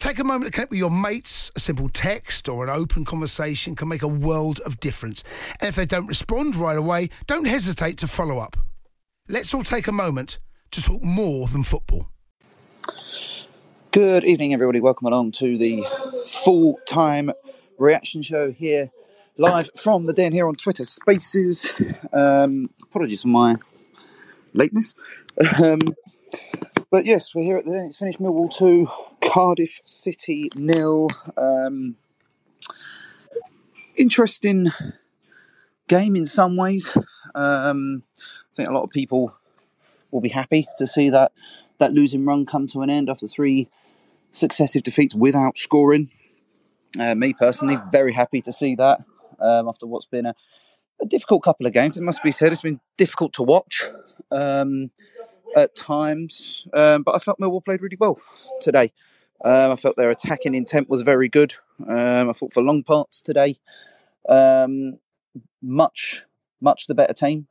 Take a moment to connect with your mates. A simple text or an open conversation can make a world of difference. And if they don't respond right away, don't hesitate to follow up. Let's all take a moment to talk more than football. Good evening, everybody. Welcome along to the full time reaction show here, live from the den here on Twitter Spaces. Um, apologies for my lateness. Um, but yes, we're here at the end. It's finished Millwall 2, Cardiff City nil. Um, interesting game in some ways. Um, I think a lot of people will be happy to see that that losing run come to an end after three successive defeats without scoring. Uh, me personally, very happy to see that um, after what's been a, a, difficult couple of games. It must be said, it's been difficult to watch um, at times, um, but I felt Millwall played really well today. Um, I felt their attacking intent was very good. Um, I thought for long parts today, um, much, much the better team.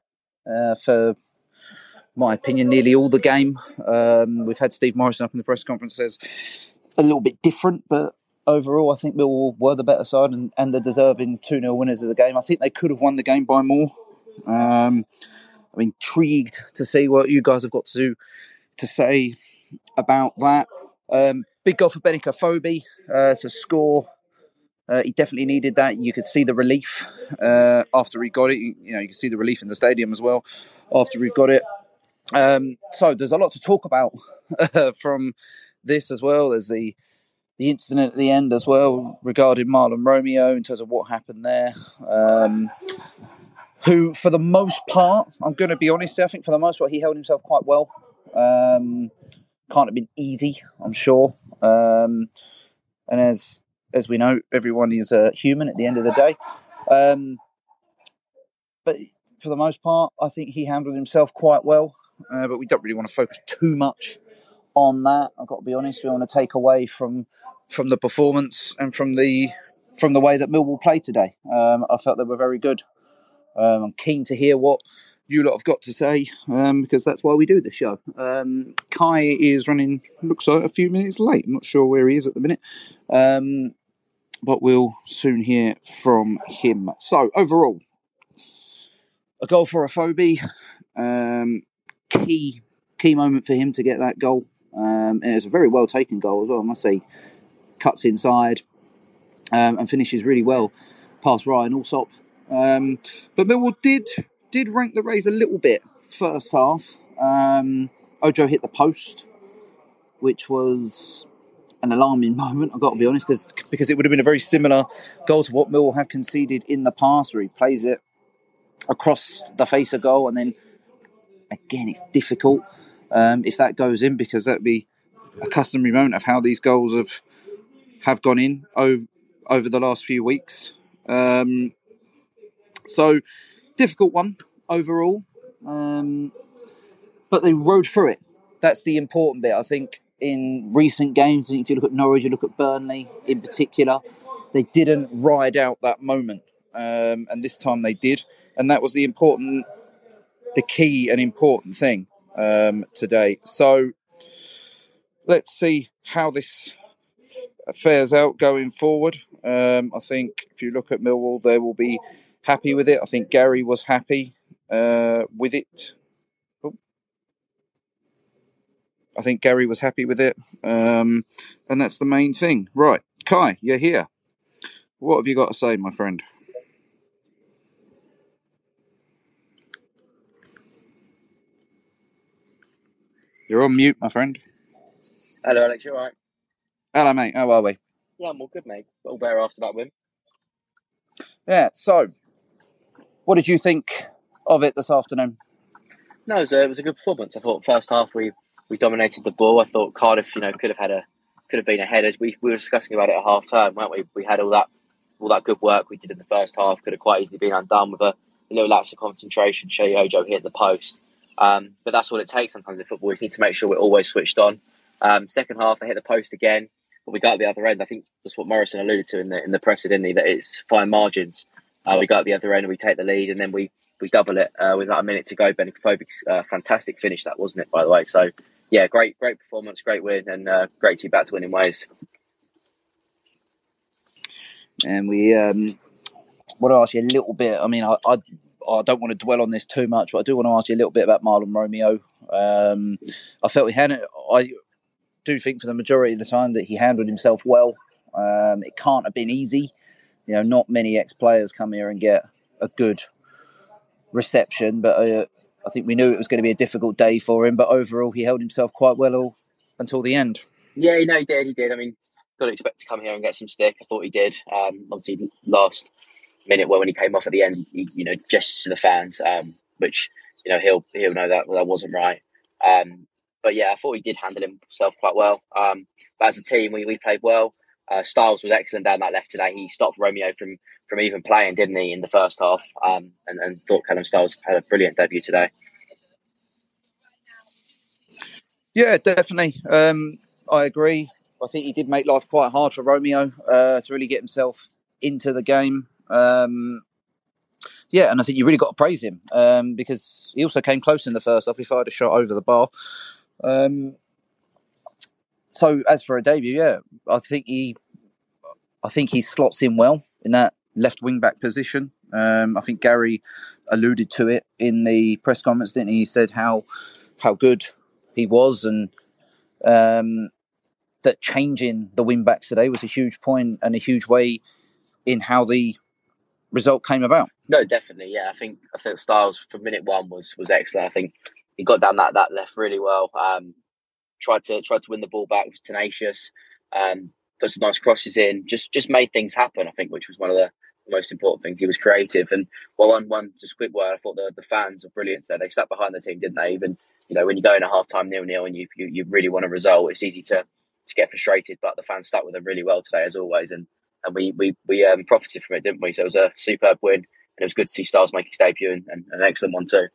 Uh, for my opinion, nearly all the game. Um, we've had Steve Morison up in the press conference says a little bit different, but overall, I think Millwall were the better side and, and the deserving 2 0 winners of the game. I think they could have won the game by more. Um, I'm intrigued to see what you guys have got to to say about that. Um, big goal for Benik Afobe uh, to score. Uh, he definitely needed that. You could see the relief uh, after he got it. You, you, know, you can see the relief in the stadium as well after we've got it. Um, so there's a lot to talk about from this as well. There's the the incident at the end as well regarding Mahlon Romeo in terms of what happened there. Um, who, for the most part, I'm going to be honest, I think for the most part he held himself quite well. Um, can't have been easy, I'm sure. Um, and as as we know, everyone is uh, human at the end of the day. Um, but for the most part, I think he handled himself quite well. Uh, but we don't really want to focus too much on that. I've got to be honest. We want to take away from from the performance and from the from the way that Millwall played today. Um, I felt they were very good. Um, I'm keen to hear what you lot have got to say um, because that's why we do the show. Um, Kai is running, looks like a few minutes late. I'm not sure where he is at the minute, um, but we'll soon hear from him. So, overall, a goal for Afobe, um, key key moment for him to get that goal. Um, and it's a very well taken goal as well, I must say. Cuts inside um, and finishes really well past Ryan Allsop. Um, but Millwall did did rank the Rays a little bit first half. Um, Ojo hit the post, which was an alarming moment. I've got to be honest, because because it would have been a very similar goal to what Millwall have conceded in the past, where he plays it across the face of goal, and then again it's difficult um, if that goes in because that'd be a customary moment of how these goals have have gone in over over the last few weeks. Um, so difficult one overall, um, but they rode through it. That's the important bit. I think in recent games, if you look at Norwich, you look at Burnley in particular, they didn't ride out that moment, um, and this time they did, and that was the important, the key and important thing um, today. So let's see how this fares out going forward. Um, I think if you look at Millwall, there will be happy with it. I think Gary was happy uh, with it. Oh. I think Gary was happy with it, um, and that's the main thing. Right, Kai, you're here. What have you got to say, my friend? You're on mute, my friend. Hello, Alex. You all right? Hello, mate. How are we? Yeah, I'm all good, mate. All better after that win. Yeah. So, what did you think of it this afternoon? No, it was a, it was a good performance. I thought first half we, we dominated the ball. I thought Cardiff, you know, could have had a could have been ahead. As we, we were discussing about it at half time, weren't we? We had all that all that good work we did in the first half could have quite easily been undone with a, little lapse of concentration. Sheyi Ojo hit the post. Um, but that's what it takes sometimes in football. We need to make sure we're always switched on. Um, second half, I hit the post again, but we got the other end. I think that's what Morison alluded to in the in the press, didn't he? That it's fine margins. Uh, we go at the other end and we take the lead, and then we we double it uh, with about a minute to go. Benik Afobe, uh, fantastic finish that wasn't it? By the way, so yeah, great great performance, great win, and uh, great to be back to winning ways. And we um, want to ask you a little bit. I mean, I, I I don't want to dwell on this too much, but I do want to ask you a little bit about Mahlon Romeo. Um, I felt he had it. I do think for the majority of the time that he handled himself well. Um, it can't have been easy. You know, not many ex players come here and get a good reception, but uh, I think we knew it was going to be a difficult day for him. But overall, he held himself quite well all, until the end. Yeah, you know, he did. He did. I mean, got to expect to come here and get some stick. I thought he did. Um, obviously, last minute where when he came off at the end, he, you know, gestured to the fans, um, which you know he'll he'll know that that wasn't right. Um, but yeah, I thought he did handle himself quite well. Um, but as a team, we, we played well. Uh, Styles was excellent down that left today. He stopped Romeo from from even playing, didn't he, in the first half? Um, and, and thought Callum Styles had a brilliant debut today. Yeah, definitely. Um, I agree. I think he did make life quite hard for Romeo uh, to really get himself into the game. Um, yeah, and I think you really got to praise him um, because he also came close in the first half. He fired a shot over the bar. Um, so as for a debut, yeah, I think he, I think he slots in well in that left wing back position. Um, I think Gary alluded to it in the press conference, didn't he? He said how how good he was and um, that changing the wing backs today was a huge point and a huge way in how the result came about. No, definitely. Yeah, I think I think Styles from minute one was was excellent. I think he got down that that left really well. Um, tried to tried to win the ball back. Was tenacious. Um, put some nice crosses in. Just just made things happen. I think, which was one of the most important things. He was creative. And well, one one just quick word. I thought the, the fans are brilliant. There, they sat behind the team, didn't they? Even you know when you go in a half time nil nil and you, you you really want a result, it's easy to to get frustrated. But the fans stuck with them really well today, as always. And and we we we um, profited from it, didn't we? So it was a superb win, and it was good to see Styles make his debut and, and an excellent one too.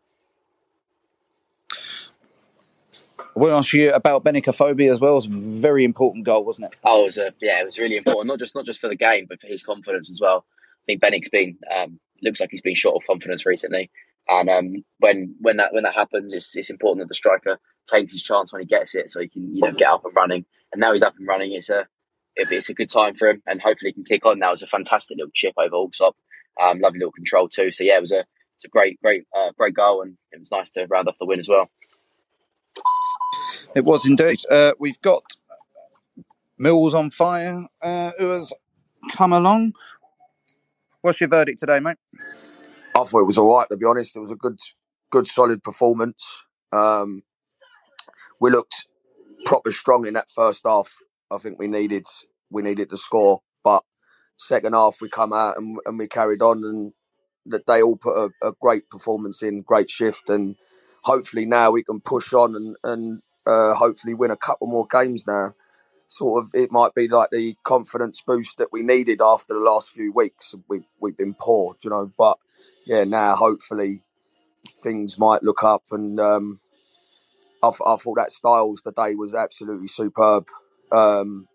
I want to ask you about Benik Afobe as well. It was a very important goal, wasn't it? Oh, it was a, yeah, it was really important. Not just not just for the game, but for his confidence as well. I think Benik's been um, looks like he's been short of confidence recently, and um, when when that when that happens, it's it's important that the striker takes his chance when he gets it, so he can you know get up and running. And now he's up and running. It's a it's a good time for him, and hopefully he can kick on. It was a fantastic little chip over Allsop, um, lovely little control too. So yeah, it was a it's a great great uh, great goal, and it was nice to round off the win as well. It was indeed. Uh, we've got Mills on fire, uh, who has come along. What's your verdict today, mate? I thought it was all right. To be honest, it was a good, good, solid performance. Um, we looked proper strong in that first half. I think we needed we needed to score, but second half we come out and, and we carried on, and that they all put a, a, great performance in, great shift, and hopefully now we can push on and and uh, hopefully win a couple more games now. Sort of, it might be like the confidence boost that we needed after the last few weeks. We we've been poor, you know, but yeah, now hopefully things might look up. And um, I, I thought that Styles today was absolutely superb. Um,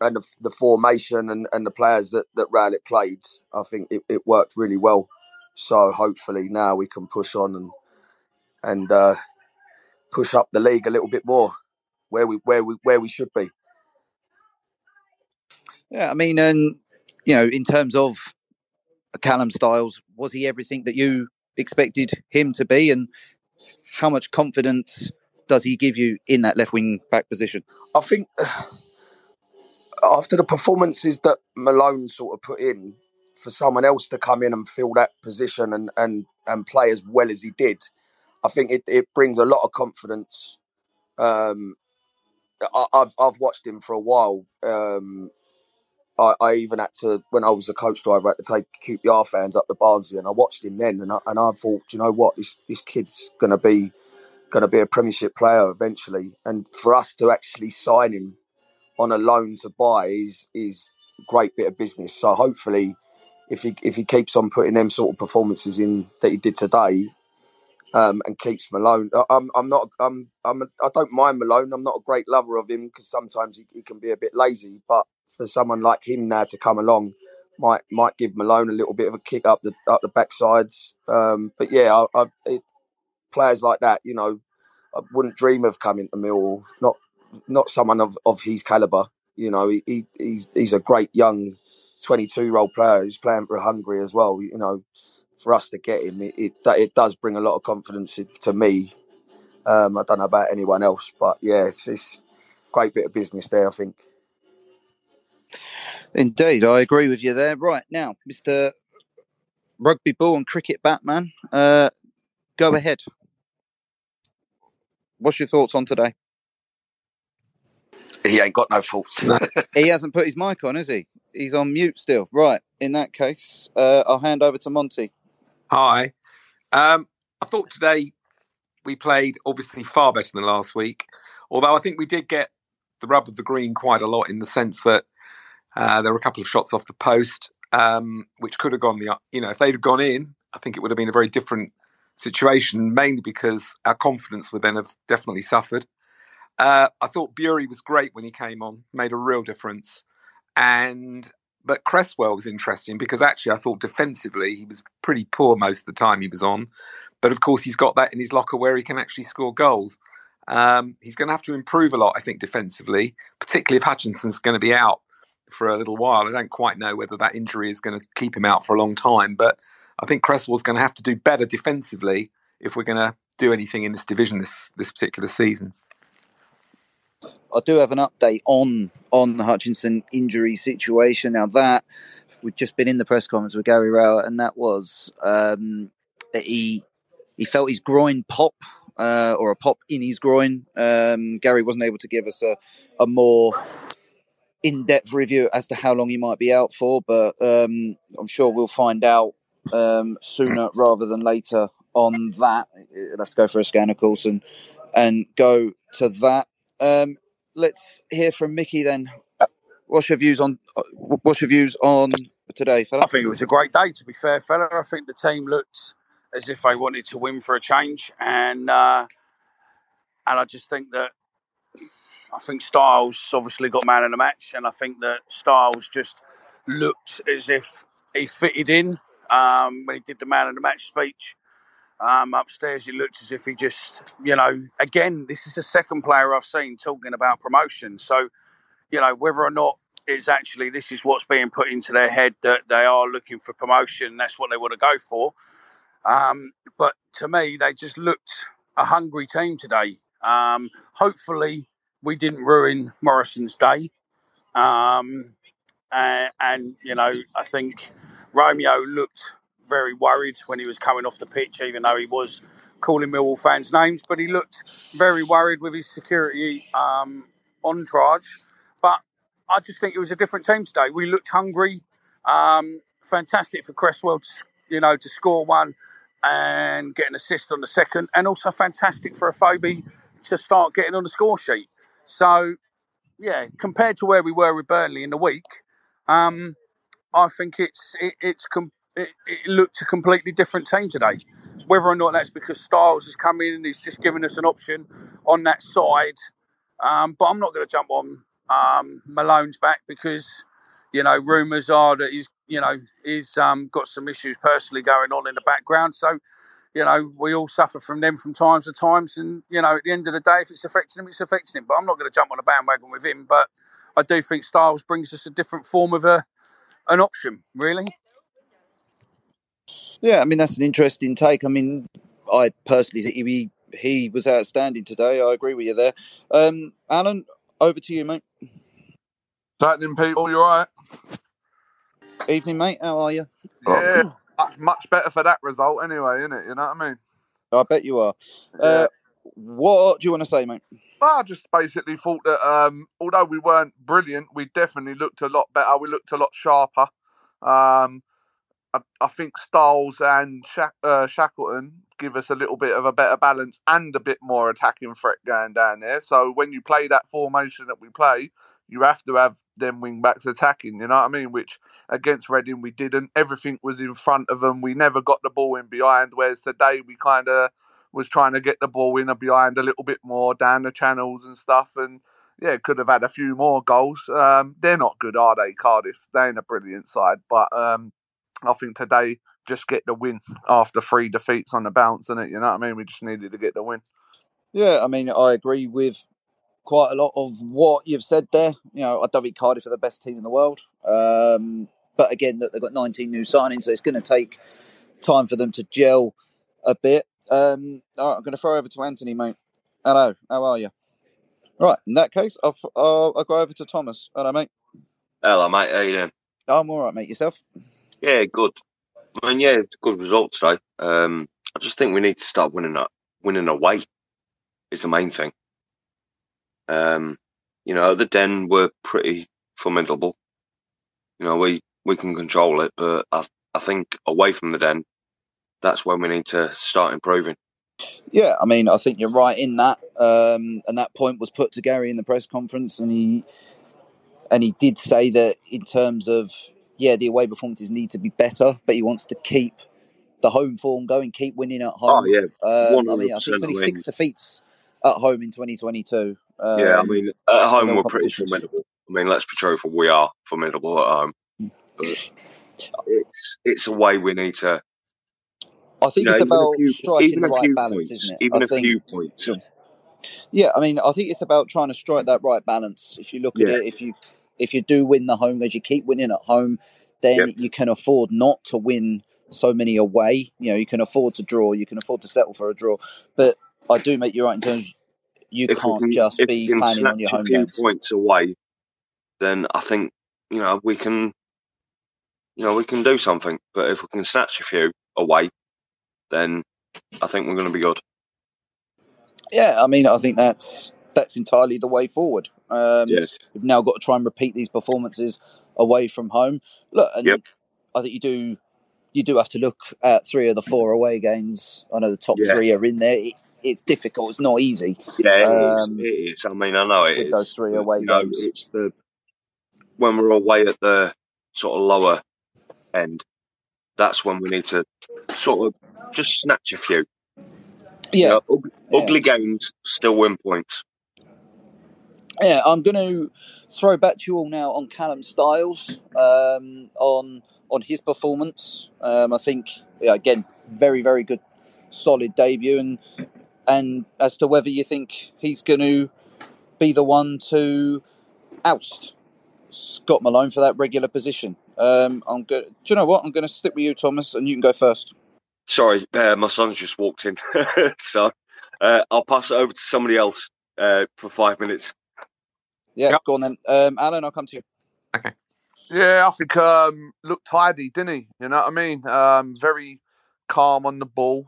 and the, the, formation and, and the players that, that Rowett played, I think it, it worked really well. So hopefully now we can push on and and uh, push up the league a little bit more, where we where we where we should be. Yeah, I mean, and you know, in terms of Callum Styles, was he everything that you expected him to be, and how much confidence does he give you in that left wing back position? I think after the performances that Malone sort of put in, for someone else to come in and fill that position and and and play as well as he did, I think it, it brings a lot of confidence. Um, I, have I've watched him for a while. Um, I, I, even had to when I was a coach driver, I had to take QPR fans up the Barnsley, and I watched him then, and I, and I thought, you know what, this this kid's going to be to be a Premiership player eventually, and for us to actually sign him on a loan to buy is is a great bit of business. So hopefully, if he if he keeps on putting them sort of performances in that he did today, um, and keeps Malone. I'm, I'm not. I'm. I'm. I don't mind Malone. I'm not a great lover of him because sometimes he, he, can be a bit lazy. But for someone like him now to come along, might might give Malone a little bit of a kick up the up the backsides. Um, but yeah, I, I, it, players like that, you know, I wouldn't dream of coming to Millwall. Not not someone of, of his caliber. You know, he, he he's he's a great young 22 year old player who's playing for Hungary as well. You know, for us to get him, it it, it does bring a lot of confidence to me. Um, I don't know about anyone else, but yeah, it's, it's a great bit of business there. I think. Indeed, I agree with you there. Right now, Mister Rugby Ball and Cricket Batman, uh, go ahead. What's your thoughts on today? He ain't got no faults. he hasn't put his mic on, has he? He's on mute still. Right. In that case, uh, I'll hand over to Monty. Hi. Um, I thought today we played obviously far better than last week, although I think we did get the rub of the green quite a lot in the sense that uh, there were a couple of shots off the post um, which could have gone the you know if they'd have gone in, I think it would have been a very different situation. Mainly because our confidence would then have definitely suffered. Uh, I thought Burey was great when he came on, made a real difference, and but Cresswell was interesting because actually I thought defensively he was pretty poor most of the time he was on. But of course, he's got that in his locker where he can actually score goals. Um, he's going to have to improve a lot, I think, defensively, particularly if Hutchinson's going to be out for a little while. I don't quite know whether that injury is going to keep him out for a long time, but I think Cresswell's going to have to do better defensively if we're going to do anything in this division this this particular season. I do have an update on on the Hutchinson injury situation. Now that we've just been in the press conference with Gary Rowett, and that was um, that he he felt his groin pop uh, or a pop in his groin. Um, Gary wasn't able to give us a, a more in depth review as to how long he might be out for, but um, I'm sure we'll find out um, sooner rather than later on that. You'll have to go for a scan, of course, and and go to that. Um, let's hear from Mickey then. What's your views on uh, what's your views on today, fella? I think it was a great day. To be fair, fella, I think the team looked as if they wanted to win for a change, and uh, and I just think that I think Styles obviously got man in the match, and I think that Styles just looked as if he fitted in um, when he did the man in the match speech um, upstairs. He looked as if he just, you know, again, this is the second player I've seen talking about promotion. So, you know, whether or not it's actually this is what's being put into their head that they are looking for promotion, that's what they want to go for. Um, but to me, they just looked a hungry team today. Um, hopefully, we didn't ruin Morison's day. Um, and, and, you know, I think Romeo looked very worried when he was coming off the pitch, even though he was calling Millwall fans names. But he looked very worried with his security um, entourage. But I just think it was a different team today. We looked hungry. Um, fantastic for Cresswell, to, you know, to score one and get an assist on the second, and also fantastic for a Afobe to start getting on the score sheet. So, yeah, compared to where we were with Burnley in the week, um, I think it's it, it's com- it, it, looked a completely different team today. Whether or not that's because Styles has come in and he's just given us an option on that side, um, but I'm not going to jump on um, Malone's back because you know rumours are that he's you know he's um, got some issues personally going on in the background. So you know we all suffer from them from times to times, and you know at the end of the day, if it's affecting him, it's affecting him. But I'm not going to jump on a bandwagon with him. But I do think Styles brings us a different form of a an option, really. Yeah, I mean that's an interesting take. I mean, I personally think he he was outstanding today. I agree with you there. Um, Alan, over to you, mate. Happening, people. You all right? Evening, mate. How are you? Yeah, much, much better for that result anyway, isn't it? You know what I mean? I bet you are. Uh, what do you want to say, mate? I just basically thought that um, although we weren't brilliant, we definitely looked a lot better. We looked a lot sharper. Um, I, I think Styles and Sha- uh, Shackleton give us a little bit of a better balance and a bit more attacking threat going down there. So when you play that formation that we play, you have to have them wing backs attacking. You know what I mean? Which against Reading we didn't. Everything was in front of them. We never got the ball in behind. Whereas today we kind of was trying to get the ball in and behind a little bit more down the channels and stuff. And yeah, could have had a few more goals. Um, they're not good, are they, Cardiff? They ain't a brilliant side, but um, I think today just get the win after three defeats on the bounce, and it. You know what I mean? We just needed to get the win. Yeah, I mean, I agree with quite a lot of what you've said there. You know, I don't think Cardiff are the best team in the world, um, but again, that they've got 19 new signings, so it's going to take time for them to gel a bit. Um, all right, I'm going to throw over to Anthony, mate. Hello, how are you? Right, in that case, I'll, I'll, I'll go over to Thomas. Hello, mate. Hello, mate. How you doing? I'm all right, mate. Yourself? Yeah, good. I mean, yeah, good result today. Um, I just think we need to start winning up, winning away. Is the main thing. Um, you know, the Den were pretty formidable. You know, we we can control it, but I I think away from the Den, that's when we need to start improving. Yeah, I mean, I think you're right in that. Um, and that point was put to Gary in the press conference, and he and he did say that in terms of yeah, the away performances need to be better, but he wants to keep the home form going, keep winning at home. Oh yeah, Um, I mean, I think it's only six defeats at home in 2022. Um, yeah, I mean, at home we're pretty formidable. I mean, let's be truthful, we are formidable at home. Hmm. But it's it's a way we need to. I think you know, it's about few- striking the right balance, points, isn't it? Even I a think, few points. yeah, I mean, I think it's about trying to strike that right balance. If you look at it, if you if you do win the home games, you keep winning at home, then Yep. you can afford not to win so many away. You know, you can afford to draw, you can afford to settle for a draw. But I do make you right in terms you if can't can, just be planning snatch on your a home few games. points away, then I think you know we can, you know, we can do something. But if we can snatch a few away, then I think we're going to be good. Yeah, I mean, I think that's that's entirely the way forward. Um, Yeah. We've now got to try and repeat these performances away from home. Look, and Yep. I think you do you do have to look at three of the four away games. I know the top Yeah. three are in there. It, it's difficult. It's not easy. Yeah, it is. Um, It is. I mean, I know it is. those three away you know, games. it's the when we're away at the sort of lower end. That's when we need to sort of just snatch a few. You know, ug- yeah. ugly games still win points. Yeah, I'm going to throw back to you all now on Callum Styles um, on on his performance. Um, I think yeah, again, very very good, solid debut, and and as to whether you think he's going to be the one to oust Scott Malone for that regular position. Um, I'm good. Do you know what? I'm going to stick with you, Thomas, and you can go first. Sorry, uh, my son's just walked in, so uh, I'll pass it over to somebody else uh, for five minutes. Yeah, Yep. go on then. Um, Alan, I'll come to you. Okay. Yeah, I think um looked tidy, didn't he? You know what I mean? Um, very calm on the ball.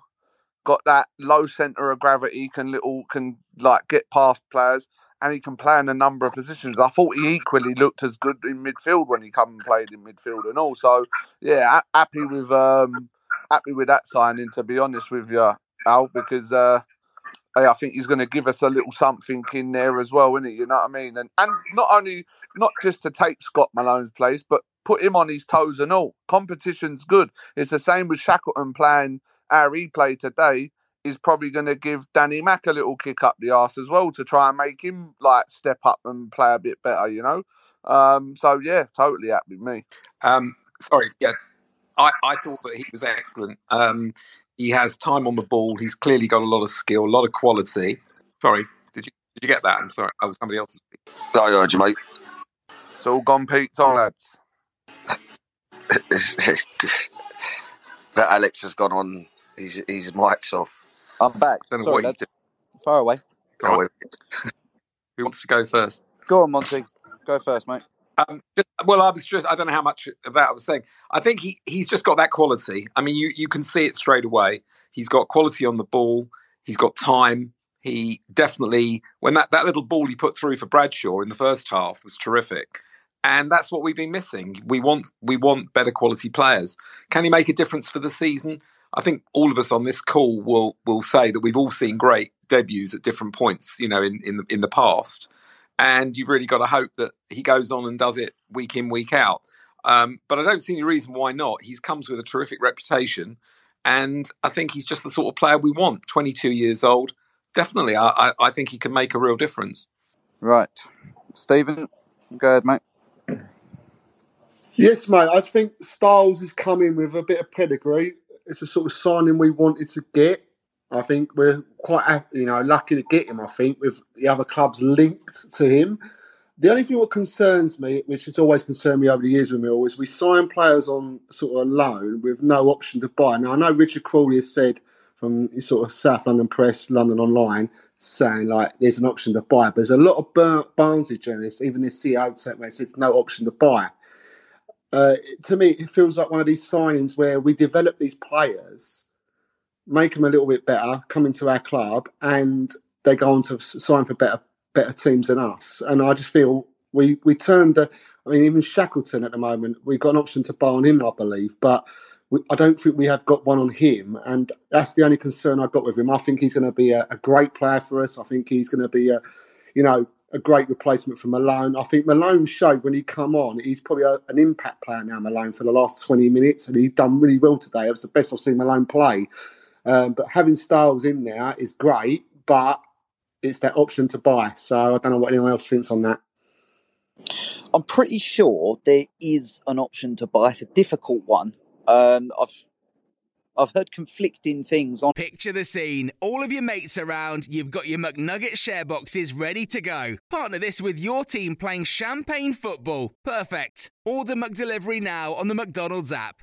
Got that low centre of gravity. Can little can like get past players, and he can play in a number of positions. I thought he equally looked as good in midfield when he come and played in midfield, and also yeah, happy with um happy with that signing. To be honest with you, Al, because uh, I think he's going to give us a little something in there as well, isn't he? You know what I mean? And and not only not just to take Scott Malone's place, but put him on his toes and all. Competition's good. It's the same with Shackleton playing he played today. Is probably going to give Danny Mack a little kick up the arse as well to try and make him like step up and play a bit better, you know. Um, so yeah, totally happy with me. Um, sorry, yeah, I, I thought that he was excellent. Um, he has time on the ball. He's clearly got a lot of skill, a lot of quality. Sorry, did you did you get that? I'm sorry. Oh, somebody else. I heard you, mate. It's all gone Pete Tong lads. that Alex has gone on his his mic's off. I'm back. Don't know Sorry, what he's lads. Far away. Wait. Who wants to go first? Go on, Monty. Go first, mate. Um, just, well, I was just, I don't know how much of that I was saying. I think he, he's just got that quality. I mean, you, you can see it straight away. He's got quality on the ball. He's got time. He definitely, when that, that little ball he put through for Bradshaw in the first half was terrific. And that's what we've been missing. We want, we want better quality players. Can he make a difference for the season? I think all of us on this call will will say that we've all seen great debuts at different points, you know, in in the, in the past, and you've really got to hope that he goes on and does it week in week out. Um, but I don't see any reason why not. He comes with a terrific reputation, and I think he's just the sort of player we want. Twenty two years old, definitely. I, I, I think he can make a real difference. Right, Stephen, go ahead, mate. Yes, mate. I think Styles is coming with a bit of pedigree. It's a sort of signing we wanted to get. I think we're quite, you know, lucky to get him. I think with the other clubs linked to him. The only thing that concerns me, which has always concerned me over the years with Mill, is we sign players on sort of a loan with no option to buy. Now I know Richard Cawley has said from his sort of South London Press, London Online, saying like there's an option to buy, but there's a lot of Bar- Barnsley journalists, even the CEO, it says no option to buy. Uh, to me, it feels like one of these signings where we develop these players, make them a little bit better, come into our club, and they go on to sign for better better teams than us. And I just feel we we turned the. I mean, even Shackleton at the moment, we've got an option to buy on him, I believe, but. We, I don't think we have got one on him, and that's the only concern I've got with him. I think he's going to be a, a great player for us. I think he's going to be a, you know, a great replacement for Malone. I think Malone showed when he come on, he's probably a, an impact player now, Malone, for the last 20 minutes, and he's done really well today. It was the best I've seen Malone play. Um, but having Styles in there is great, but it's that option to buy. So I don't know what anyone else thinks on that. I'm pretty sure there is an option to buy. It's a difficult one. Um, I've I've heard conflicting things on. Picture the scene. All of your mates around, you've got your McNugget share boxes ready to go. Partner this with your team playing champagne football. Perfect. Order McDelivery now on the McDonald's app.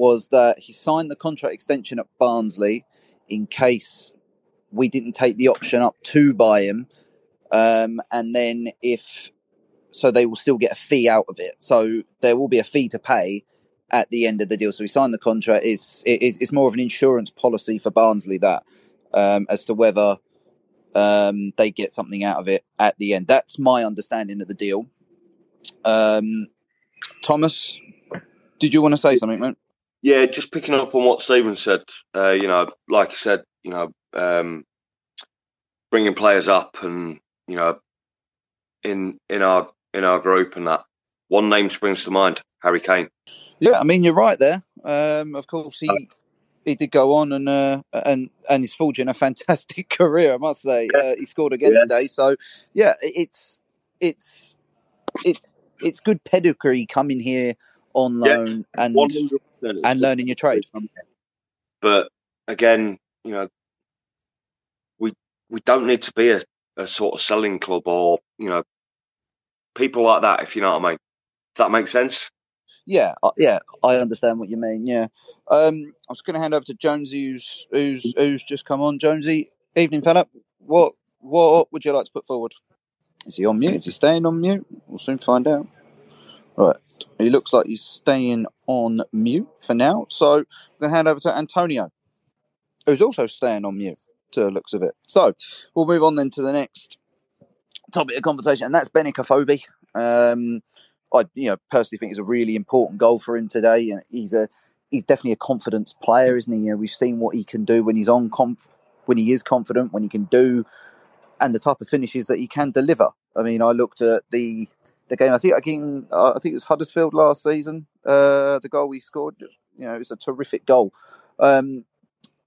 was that he signed the contract extension at Barnsley in case we didn't take the option up to buy him, um, and then if so, they will still get a fee out of it. So there will be a fee to pay at the end of the deal. So he signed the contract. It's it, it's more of an insurance policy for Barnsley that um, as to whether um, they get something out of it at the end. That's my understanding of the deal. Um, Thomas, did you want to say something, man? Yeah, just picking up on what Stephen said. Uh, you know, like I said, you know, um, bringing players up, and you know, in in our in our group, and that one name springs to mind: Harry Kane. Yeah, I mean you're right there. Um, of course, he he did go on and uh, and and he's forging a fantastic career. I must say, uh, he scored again Yeah. today. So yeah, it- it's it's it it's good pedigree coming here on Yeah, loan and 100%. And learning your trade. But again, you know, we we don't need to be a, a sort of selling club or you know people like that. If you know what I mean. Does that make sense? Yeah, uh, yeah, I understand what you mean. Yeah, um, I was going to hand over to Jonesy, who's who's who's just come on. Jonesy, evening, fella. What what would you like to put forward? Is he on mute? Is he staying on mute? We'll soon find out. Right, he looks like he's staying on mute for now. So I'm going to hand over to Antonio, who's also staying on mute. to the looks of it. So we'll move on then to the next topic of conversation, and that's Benik Afobe. Um, I, you know, personally think it's a really important goal for him today, and he's a he's definitely a confidence player, isn't he? You know, we've seen what he can do when he's on conf- when he is confident, when he can do, and the type of finishes that he can deliver. I mean, I looked at the the game. I think again, uh, I think it was Huddersfield last season. Uh, the goal we scored, you know, it's a terrific goal. Um,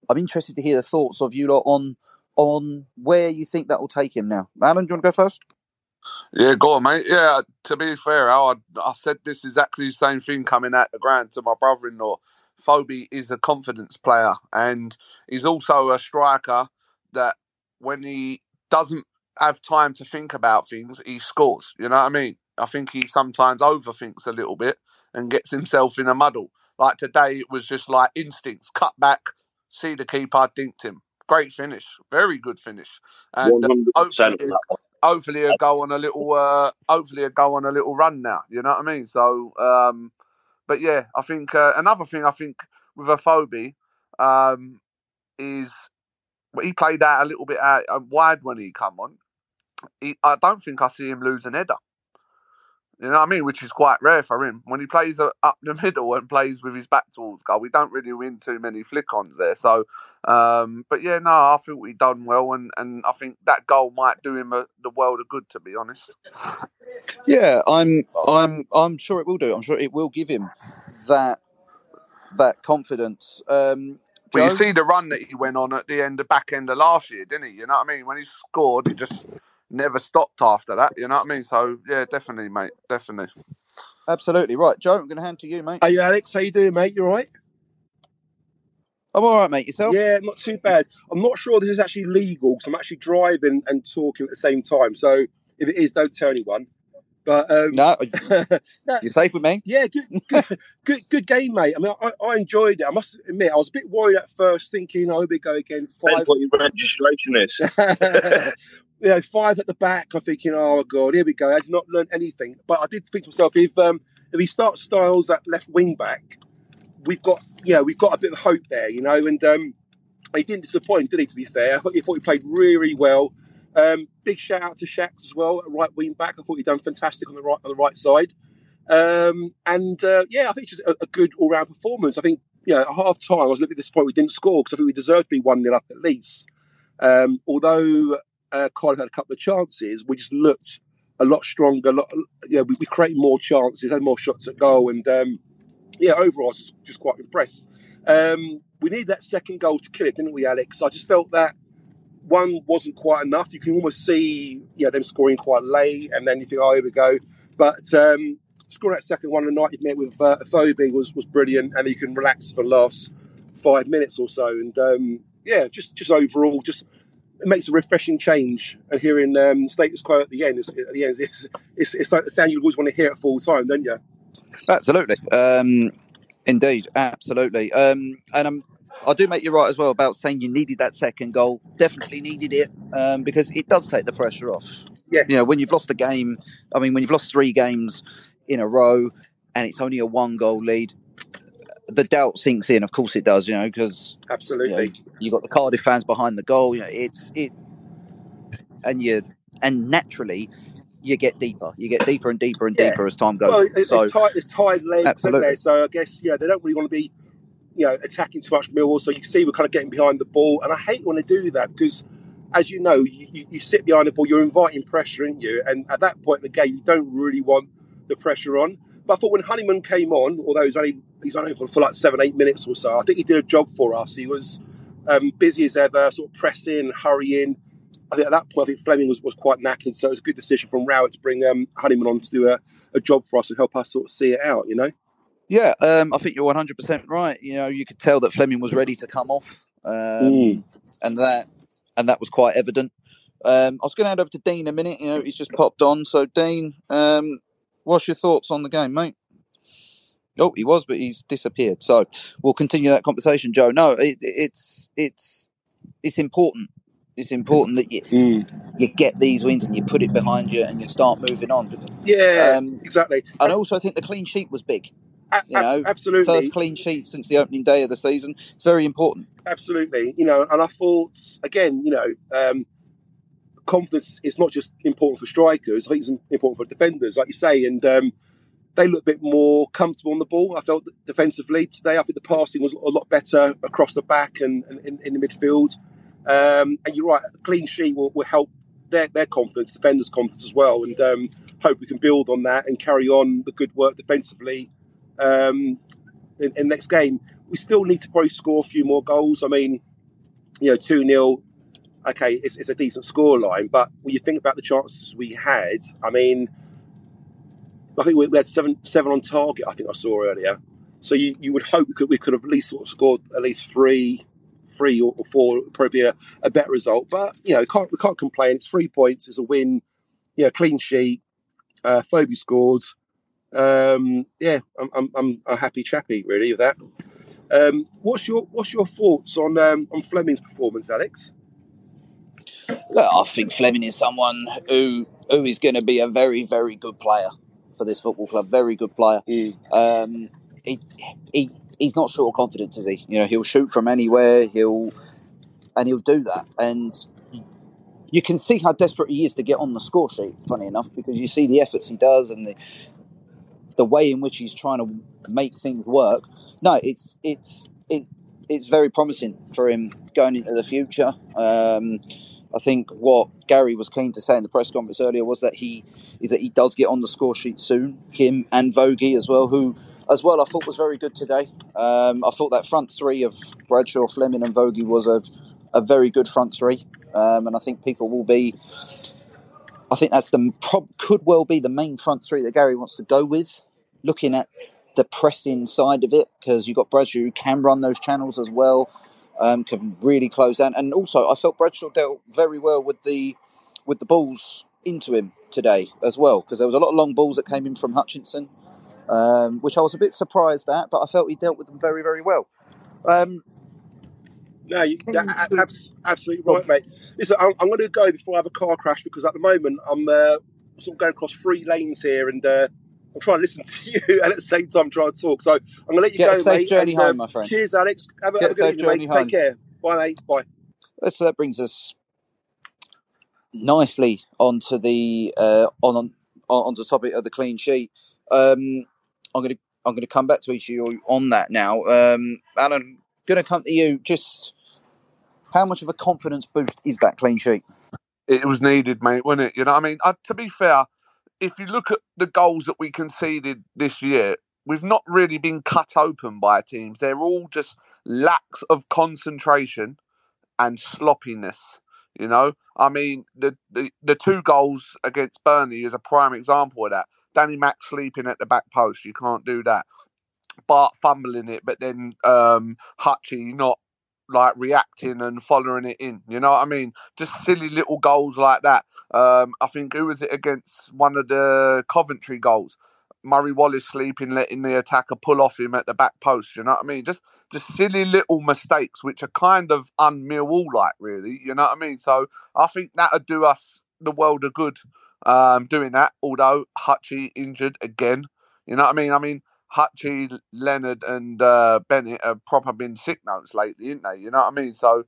I'm interested to hear the thoughts of you lot on on where you think that will take him now. Alan, do you want to go first? Yeah, go on, mate. Yeah, to be fair, I, I said this exactly the same thing coming at the ground to my brother-in-law. Afobe is a confidence player, and he's also a striker that when he doesn't have time to think about things, he scores. You know what I mean? I think he sometimes overthinks a little bit and gets himself in a muddle. Like today, it was just like instincts, cut back, see the keeper, dinked him. Great finish, very good finish, and uh, hopefully, hopefully he'll go on a little, uh, hopefully he'll go on a little run now. You know what I mean? So, um, but yeah, I think uh, another thing I think with Afobe um, is well, he played out a little bit out uh, wide when he come on. He, I don't think I see him lose an header. You know what I mean? Which is quite rare for him. When he plays up the middle and plays with his back towards goal, we don't really win too many flick-ons there. So, um, but yeah, no, I think we done well, and, and I think that goal might do him a, the world of good, to be honest. Yeah, I'm I'm I'm sure it will do. I'm sure it will give him that that confidence. Um, But you see the run that he went on at the end, the back end of last year, didn't he? You know what I mean? When he scored, he just never stopped after that. You know what I mean? So yeah, definitely, mate, definitely. Absolutely right, Joe. I'm going to hand to you, mate. Are you Alex, how you doing, mate? You all right? I'm all right, mate. Yourself? Yeah, not too bad. I'm not sure this is actually legal because I'm actually driving and talking at the same time. So if it is, don't tell anyone. But um, no, you're safe with me. Yeah, good, good, good, good game, mate. I mean, I, I enjoyed it. I must admit, I was a bit worried at first, thinking, "Oh, here we go again." Five, what your registration is. you know, five at the back. I'm thinking, "Oh God, here we go." Has not learned anything. But I did think to myself, if um, if he starts Styles at left wing back, we've got yeah, we've got a bit of hope there, you know. And um, he didn't disappoint, did he? To be fair, I thought, I thought he played really, really well. Um, big shout out to Shax as well, right wing back. I thought he'd done fantastic on the right on the right side. Um, and uh, yeah, I think it's just a, a good all round performance. I think you know, at half time, I was a little bit disappointed we didn't score because I think we deserved to be one 0 up at least. Um, although uh, had a couple of chances, we just looked a lot stronger. A lot, yeah, we, we created more chances, had more shots at goal, and um, yeah, overall, I was just, just quite impressed. Um, we needed that second goal to kill it, didn't we, Alex? I just felt that one wasn't quite enough. You can almost see, yeah, them scoring quite late, and then you think, oh, here we go. But um, scoring that second one, you've met with uh, Afobe was was brilliant, and you can relax for the last five minutes or so. And um, yeah, just just overall, just it makes a refreshing change. And hearing um, status quo at the end, is, at the end, it's, it's, it's like the sound you always want to hear at full time, don't you? Absolutely. Um, indeed, absolutely. Um, and um, I do make you right as well about saying you needed that second goal. Definitely needed it um, because it does take the pressure off. Yeah. You know, when you've lost a game, I mean, when you've lost three games in a row and it's only a one goal lead, the doubt sinks in. Of course it does, you know, because Absolutely. you know, you got the Cardiff fans behind the goal. You know, it's it, and you and naturally you get deeper. You get deeper and deeper and Yeah. deeper as time goes. Well, it's, so it's tied, it's tied legs, Absolutely. So I guess yeah, they don't really want to be, you know, attacking too much Millwall. So you can see we're kind of getting behind the ball, and I hate when they do that because, as you know, you, you, sit behind the ball, you're inviting pressure in you, and at that point in the game, you don't really want the pressure on. But I thought when Honeyman came on, although he's only he's only for, for like seven eight minutes or so, I think he did a job for us. He was um, busy as ever, sort of pressing, hurrying. I think at that point, I think Fleming was, was quite knackered, so it was a good decision from Rowett to bring um, Honeyman on to do a, a job for us and help us sort of see it out, you know? Yeah, um, I think you're 100 percent right. You know, you could tell that Fleming was ready to come off, um, Mm. and that and that was quite evident. Um, I was going to hand over to Dean a minute. You know, he's just popped on. So, Dean, um, what's your thoughts on the game, mate? Oh, he was, but he's disappeared. So we'll continue that conversation, Joe. No, it, it's it's it's important. It's important that you you get these wins and you put it behind you and you start moving on. Yeah, Um, exactly. And also, I also think the clean sheet was big. You know, absolutely. first clean sheet since the opening day of the season. It's very important. Absolutely, you know, and I thought again, you know, um, confidence is not just important for strikers. I think it's important for defenders, like you say, and um, they look a bit more comfortable on the ball. I felt defensively today. I think the passing was a lot better across the back and, and in, in the midfield. Um, and you're right, a clean sheet will, will help their, their confidence, defenders' confidence as well, and um, hope we can build on that and carry on the good work defensively um, in, in next game. We still need to probably score a few more goals. I mean, you know, 2 0, okay, it's, it's a decent score line, but when you think about the chances we had, I mean, I think we we had seven seven on target, I think I saw earlier. So you, you would hope we could, we could have at least sort of scored at least three, three or four, probably a, a better result. But, you know, we can't, we can't complain. It's three points, it's a win, yeah, clean sheet, uh, Phoebe scored. Um, yeah, I'm, I'm, I'm a happy chappy, really, with that. Um, what's your what's your thoughts on um, on Flemming's performance, Alex? Look, I think Fleming is someone who who is going to be a very, very good player for this football club. Very good player. Um, he, he he's not short of confidence, is he? You know, he'll shoot from anywhere. He'll and he'll do that. And you can see how desperate he is to get on the score sheet. Funny enough, because you see the efforts he does and the the way in which he's trying to make things work. No, it's it's it, it's very promising for him going into the future. Um, I think what Gary was keen to say in the press conference earlier was that he is that he does get on the score sheet soon. Him and Vogie as well, who as well I thought was very good today. Um, I thought that front three of Bradshaw, Flemming, and Vogie was a a very good front three, um, and I think people will be. I think that's the prob- could well be the main front three that Gary wants to go with. Looking at the pressing side of it, because you've got Bradshaw who can run those channels as well, um, can really close down, and also I felt Bradshaw dealt very well with the with the balls into him today as well, because there was a lot of long balls that came in from Hutchinson, um, which I was a bit surprised at, but I felt he dealt with them very very well. Um, No, you, yeah, a- abs- absolutely right, mate. Listen, I'm, I'm going to go before I have a car crash because at the moment I'm uh, sort of going across three lanes here and uh, I'm trying to listen to you and at the same time trying to talk. So I'm going to let you Get a go, safe mate. journey and, uh, home, my friend. Cheers, Alex. Have a, Get have a a good safe evening, journey mate. home. Take care. Bye, mate. Bye. So that brings us nicely onto the uh, on, on onto the topic of the clean sheet. Um, I'm going to I'm going to come back to each of you on that now. Um, Alan, going to come to you. Just how much of a confidence boost is that clean sheet? it was needed, mate, wasn't it? You know, I mean, uh, to be fair, if you look at the goals that we conceded this year, we've not really been cut open by teams. They're all just lacks of concentration and sloppiness. You know, I mean, the, the the two goals against Burnley is a prime example of that. Danny Mack sleeping at the back post, you can't do that. Bart fumbling it, but then um, Hutchie not like reacting and following it in. You know what I mean? Just silly little goals like that. Um, I think who was it against one of the Coventry goals? Murray Wallace sleeping, letting the attacker pull off him at the back post. You know what I mean? Just just silly little mistakes, which are kind of un-Millwall like, really. You know what I mean? So I think that'd do us the world of good um, doing that. Although Hutchie injured again, you know what I mean? I mean, Hutchie, Leonard, and uh, Bennett have proper been sick notes lately, ain't they? You know what I mean? So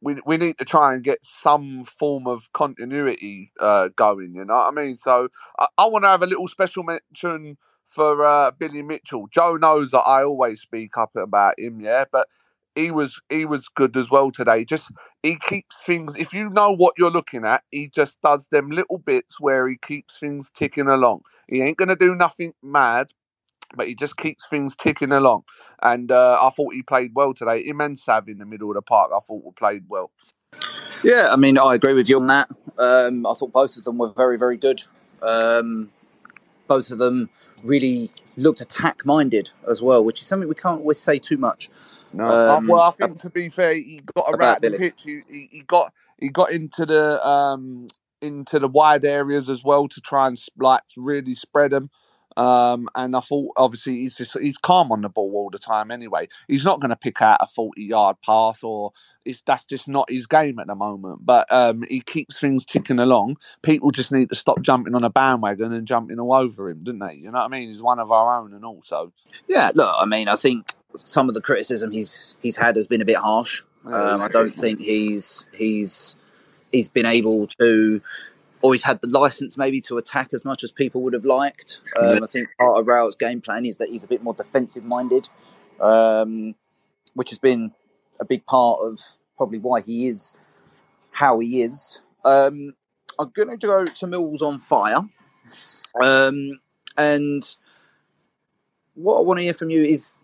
we we need to try and get some form of continuity uh, going. You know what I mean? So I, I want to have a little special mention for uh, Billy Mitchell. Joe knows that I always speak up about him, yeah, but he was he was good as well today. Just he keeps things. If you know what you're looking at, he just does them little bits where he keeps things ticking along. He ain't gonna do nothing mad, but he just keeps things ticking along. And uh, I thought he played well today. Him and Sav in the middle of the park, I thought played well. Yeah, I mean, I agree with you on that. Um, I thought both of them were very, very good. Um, both of them really looked attack minded as well, which is something we can't always say too much. No, uh, Um, well, I think to be fair, he got around the pitch. He, he, he got he got into the um into the wide areas as well to try and like really spread them. Um, and I thought, obviously, he's just he's calm on the ball all the time. Anyway, he's not going to pick out a forty-yard pass, or it's that's just not his game at the moment. But um, he keeps things ticking along. People just need to stop jumping on a bandwagon and jumping all over him, don't they? You know what I mean? He's one of our own, and also, Yeah, look, I mean, I think some of the criticism he's he's had has been a bit harsh. Um, I don't think he's he's he's been able to, he's had the license maybe to attack as much as people would have liked. Um. I think part of Rowett's game plan is that he's a bit more defensive minded, um, which has been a big part of probably why he is how he is. Um, I'm going to go to Mills on fire, um, and what I want to hear from you is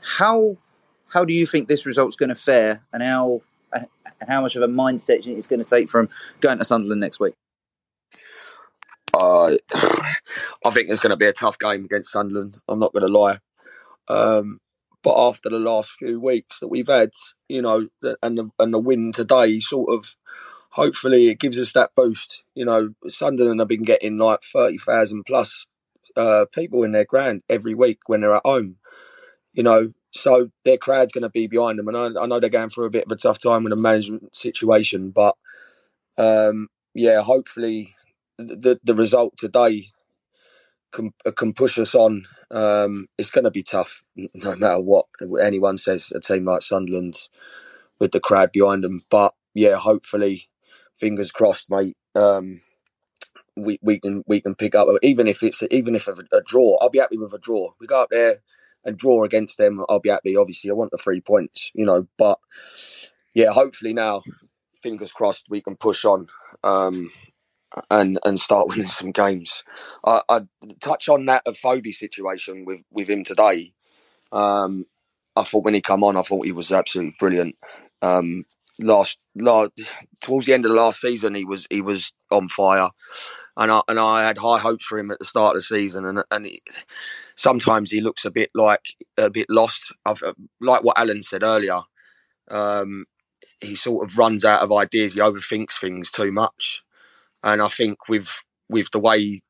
how how do you think this result's going to fare, and how and how much of a mindset it's going to take from going to Sunderland next week? Uh, I think it's going to be a tough game against Sunderland. I'm not going to lie. Um, but after the last few weeks that we've had, you know, and the, and the win today, sort of, hopefully it gives us that boost. You know, Sunderland have been getting like thirty thousand plus uh, people in their ground every week when they're at home. You know, so their crowd's going to be behind them, and I, I know they're going through a bit of a tough time with the management situation, but um, yeah, hopefully the the result today can can push us on. Um, it's going to be tough, no matter what anyone says. A team like Sunderland with the crowd behind them, but yeah, hopefully, fingers crossed, mate. Um, we, we can we can pick up even if it's even if a, a draw. I'll be happy with a draw. We go up there and draw against them. I'll be happy. Obviously, I want the three points, you know. But yeah, hopefully now, fingers crossed, we can push on. Um, and and start winning some games. I, I touch on that Afobe situation with with him today. Um, I thought when he come on, I thought he was absolutely brilliant. Um, last, last towards the end of the last season, he was he was on fire, and I and I had high hopes for him at the start of the season. And and sometimes he looks a bit like a bit lost. I've, like what Alan said earlier. Um, he sort of runs out of ideas. He overthinks things too much and I think with with the way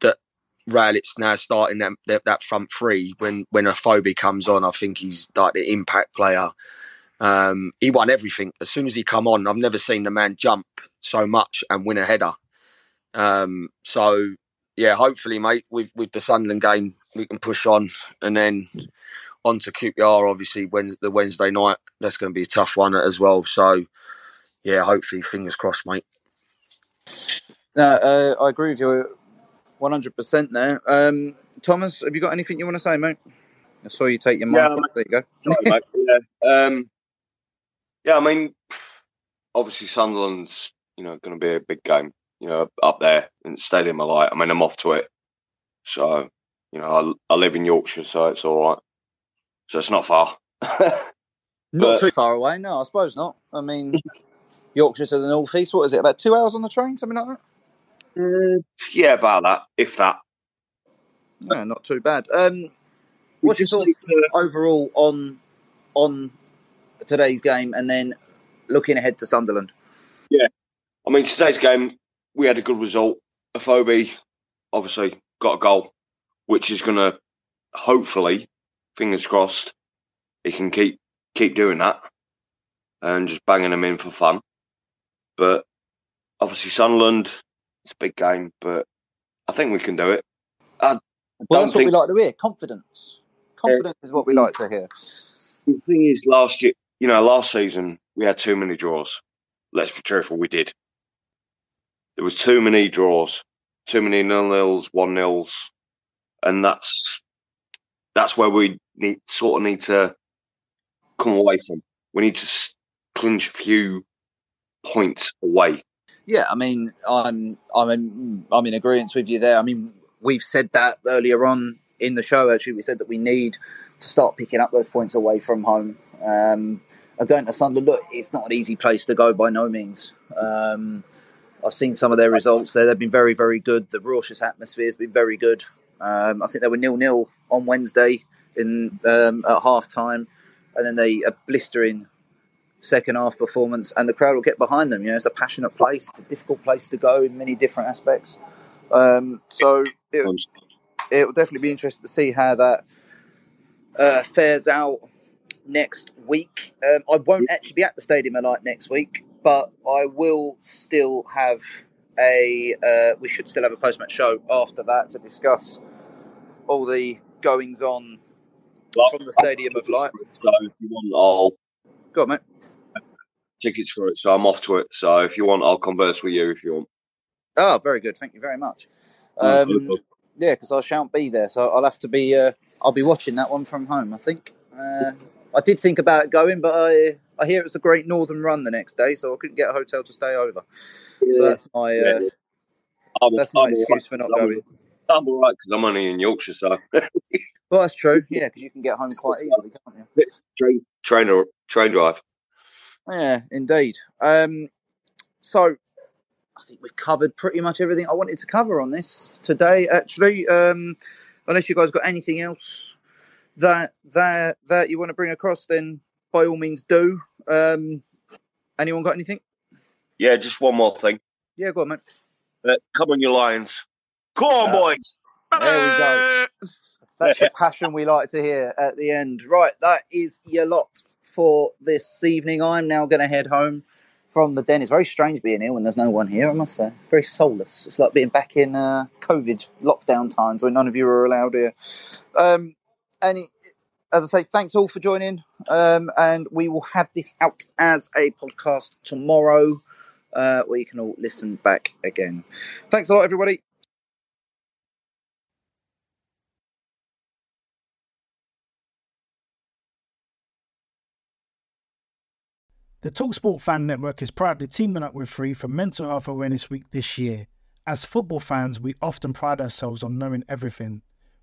that Rowett's now starting that, that that front three, when when Afobe comes on, I think he's like the impact player. Um, he won everything as soon as he come on. I've never seen the man jump so much and win a header. Um, so yeah, hopefully, mate, with with the Sunderland game, we can push on, and then on to QPR. Obviously, when the Wednesday night, that's going to be a tough one as well. So yeah, hopefully, fingers crossed, mate. No, uh, I agree with you 100% there. Um, Thomas, have you got anything you want to say, mate? I saw you take your mic Yeah, There you go. Sorry, mate. Yeah. Um, yeah, I mean, obviously Sunderland's you know going to be a big game. You know, up there in Stadium of Light. I mean, I'm off to it, so you know, I, I live in Yorkshire, so it's all right. So it's not far. Not But- too far away, no, I suppose not. I mean, Yorkshire to the northeast, what is it, about two hours on the train, something like that? yeah, about that, if that. No, not too bad. Um, what's your thoughts overall on on today's game and then looking ahead to Sunderland? Yeah, I mean today's game we had a good result. Afobe obviously got a goal, which is going to hopefully, fingers crossed, he can keep keep doing that and just banging them in for fun. But obviously Sunderland, it's a big game, but I think we can do it. I Well, that's what we like to hear. Confidence. Confidence is what we like to hear. the thing is last year, you know, last season we had too many draws. Let's be truthful, we did. There was too many draws, too many nil nils, one nils, and that's that's where we need sort of need to come away from. We need to clinch a few points away. Yeah, I mean, I'm I'm in, I'm in agreement with you there. I mean, we've said that earlier on in the show. Actually, we said that we need to start picking up those points away from home. Um, going to Sunderland, look, it's not an easy place to go by no means. Um, I've seen some of their results there; they've been very, very good. The raucous atmosphere has been very good. Um, I think they were nil nil on Wednesday in um, at half time, and then they a blistering second half performance, and the crowd will get behind them. You know, it's a passionate place. It's a difficult place to go in many different aspects. Um, so it, it'll definitely be interesting to see how that uh, fares out next week. Um, I won't actually be at the Stadium of Light next week, but I will still have a. Uh, we should still have a post match show after that to discuss all the goings on from the Stadium of Light. So if you want, I'll Go on, mate. tickets for it. So I'm off to it. So if you want, I'll converse with you if you want. Oh, very good. Thank you very much. Um, yeah, because I shan't be there, so I'll have to be. Uh, I'll be watching that one from home. I think. Uh, I did think about going, but I I hear it was the Great Northern Run the next day, so I couldn't get a hotel to stay over. So that's my uh, Yeah. That's my I'm excuse right, for not I'm- going. I'm all right because I'm only in Yorkshire, so Well, that's true. Yeah, because you can get home quite easily, can't you? train, train, or- train drive. Yeah, indeed. Um, so I think we've covered pretty much everything I wanted to cover on this today. Actually, um, unless you guys got anything else that that that you want to bring across, then by all means do. Um, anyone got anything? Yeah, just one more thing. Yeah, go on, mate. Uh, come on, you Lions. Come on, Uh, boys. There we go. That's the passion we like to hear at the end. Right, that is your lot for this evening. I'm now going to head home from the den. It's very strange being here when there's no one here, I must say. Very soulless. It's like being back in uh, COVID lockdown times when none of you are allowed here. Um, and as I say, thanks all for joining. Um, and we will have this out as a podcast tomorrow uh, where you can all listen back again. Thanks a lot, everybody. The Talksport Fan Network is proudly teaming up with Free for Mental Health Awareness Week this year. As football fans, we often pride ourselves on knowing everything,